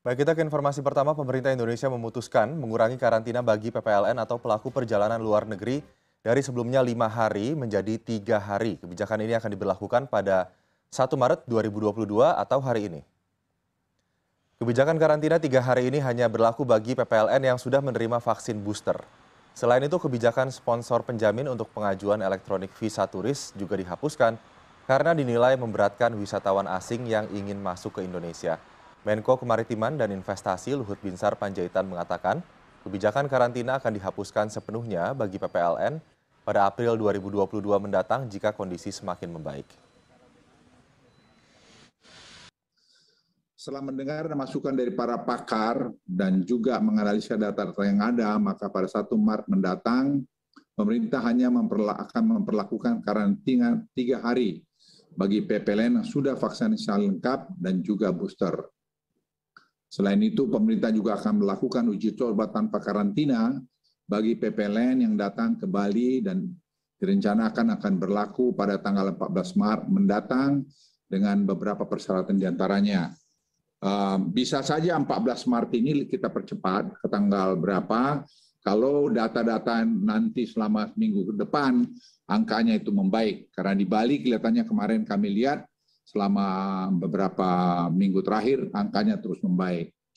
Baik, kita ke informasi pertama. Pemerintah Indonesia memutuskan mengurangi karantina bagi PPLN atau pelaku perjalanan luar negeri dari sebelumnya lima hari menjadi tiga hari. Kebijakan ini akan diberlakukan pada 1 Maret 2022 atau hari ini. Kebijakan karantina tiga hari ini hanya berlaku bagi PPLN yang sudah menerima vaksin booster. Selain itu, kebijakan sponsor penjamin untuk pengajuan elektronik visa turis juga dihapuskan karena dinilai memberatkan wisatawan asing yang ingin masuk ke Indonesia. Menko Kemaritiman dan Investasi Luhut Binsar Panjaitan mengatakan, kebijakan karantina akan dihapuskan sepenuhnya bagi PPLN pada April 2022 mendatang jika kondisi semakin membaik. Setelah mendengar masukan dari para pakar dan juga menganalisa data-data yang ada, maka pada 1 Maret mendatang, pemerintah hanya akan memperlakukan karantina tiga hari bagi PPLN yang sudah vaksinasi lengkap dan juga booster. Selain itu, pemerintah juga akan melakukan uji coba tanpa karantina bagi PPLN yang datang ke Bali dan direncanakan akan berlaku pada tanggal 14 Maret mendatang dengan beberapa persyaratan di antaranya. Bisa saja 14 Maret ini kita percepat ke tanggal berapa, kalau data-data nanti selama minggu ke depan angkanya itu membaik. Karena di Bali kelihatannya kemarin kami lihat selama beberapa minggu terakhir angkanya terus membaik.